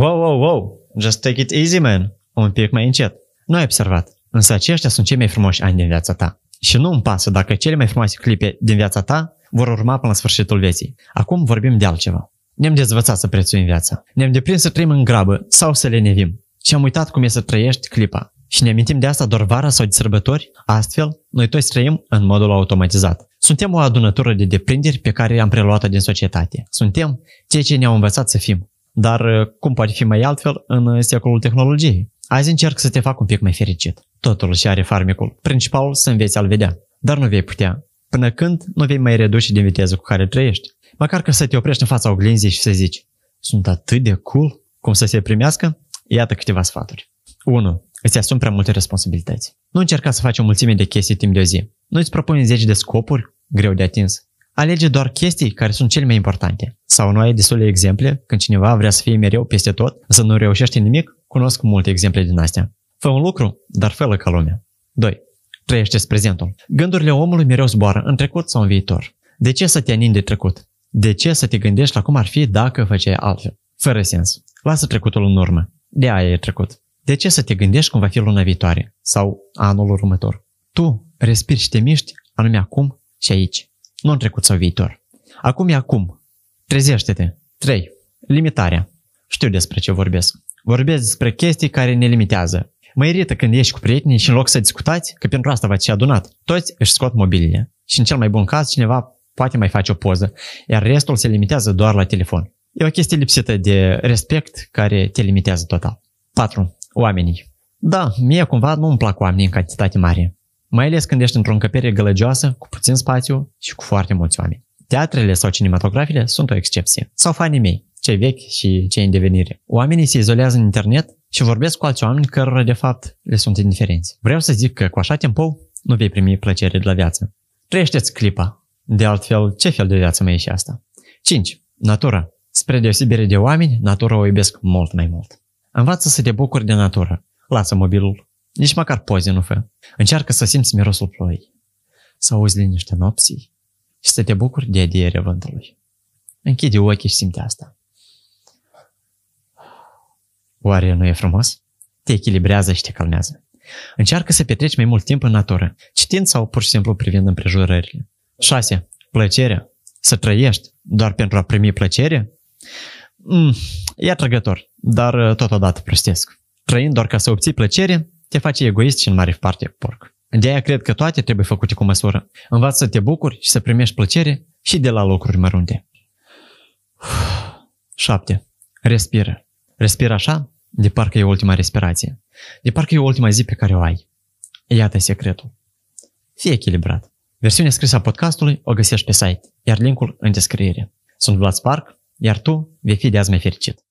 Wow, wow, wow, just take it easy, man. Un pic mai încet. Nu ai observat, însă aceștia sunt cei mai frumoși ani din viața ta. Și nu îmi pasă dacă cele mai frumoase clipe din viața ta vor urma până la sfârșitul vieții. Acum vorbim de altceva. Ne-am dezvățat să prețuim viața. Ne-am deprins să trăim în grabă sau să le nevim. Și am uitat cum e să trăiești clipa. Și ne amintim de asta doar vara sau de sărbători? Astfel, noi toți trăim în modul automatizat. Suntem o adunătură de deprinderi pe care am preluat-o din societate. Suntem cei ce ne-au învățat să fim. Dar uh, cum poate fi mai altfel în uh, secolul tehnologiei? Azi încerc să te fac un pic mai fericit. Totul și are farmicul. Principalul să înveți a-l vedea. Dar nu vei putea. Până când nu vei mai reduce din viteză cu care trăiești. Măcar că să te oprești în fața oglinzii și să zici Sunt atât de cool cum să se primească? Iată câteva sfaturi. 1. Îți asumi prea multe responsabilități. Nu încerca să faci o mulțime de chestii timp de o zi. Nu îți propune 10 de scopuri greu de atins. Alege doar chestii care sunt cele mai importante. Sau nu ai destule exemple când cineva vrea să fie mereu peste tot, să nu reușește nimic? Cunosc multe exemple din astea. Fă un lucru, dar fă ca lumea. 2. trăiește prezentul. Gândurile omului mereu zboară în trecut sau în viitor. De ce să te anini de trecut? De ce să te gândești la cum ar fi dacă făceai altfel? Fără sens. Lasă trecutul în urmă. De aia e trecut. De ce să te gândești cum va fi luna viitoare sau anul următor? Tu respiri și te miști anume acum și aici, nu în trecut sau viitor. Acum e acum. Trezește-te. 3. Limitarea. Știu despre ce vorbesc. Vorbesc despre chestii care ne limitează. Mă irită când ești cu prietenii și în loc să discutați, că pentru asta v-ați adunat, toți își scot mobilele. Și în cel mai bun caz, cineva poate mai face o poză, iar restul se limitează doar la telefon. E o chestie lipsită de respect care te limitează total. 4. Oamenii. Da, mie cumva nu îmi plac oamenii în cantitate mare. Mai ales când ești într-o încăpere gălăgioasă, cu puțin spațiu și cu foarte mulți oameni. Teatrele sau cinematografele sunt o excepție. Sau fanii mei, cei vechi și cei în devenire. Oamenii se izolează în internet și vorbesc cu alți oameni cărora de fapt le sunt indiferenți. Vreau să zic că cu așa tempo nu vei primi plăcere de la viață. Trăiește-ți clipa. De altfel, ce fel de viață mai e și asta? 5. Natura. Spre deosebire de oameni, natura o iubesc mult mai mult. Învață să te bucuri de natură. Lasă mobilul. Nici măcar poze nu fă. Încearcă să simți mirosul ploii. Să auzi liniștea nopții și să te bucuri de adierea vântului. Închide ochii și simte asta. Oare nu e frumos? Te echilibrează și te calmează. Încearcă să petreci mai mult timp în natură, citind sau pur și simplu privind împrejurările. 6. Plăcerea. Să trăiești doar pentru a primi plăcere? Mm, e atrăgător, dar uh, totodată prostesc. Trăind doar ca să obții plăcere, te face egoist și în mare parte porc. De aia cred că toate trebuie făcute cu măsură. Învață să te bucuri și să primești plăcere și de la lucruri mărunte. 7. Respiră. Respiră așa, de parcă e ultima respirație. De parcă e ultima zi pe care o ai. Iată secretul. Fii echilibrat. Versiunea scrisă a podcastului o găsești pe site, iar linkul în descriere. Sunt Vlad Spark, iar tu vei fi de azi mai fericit.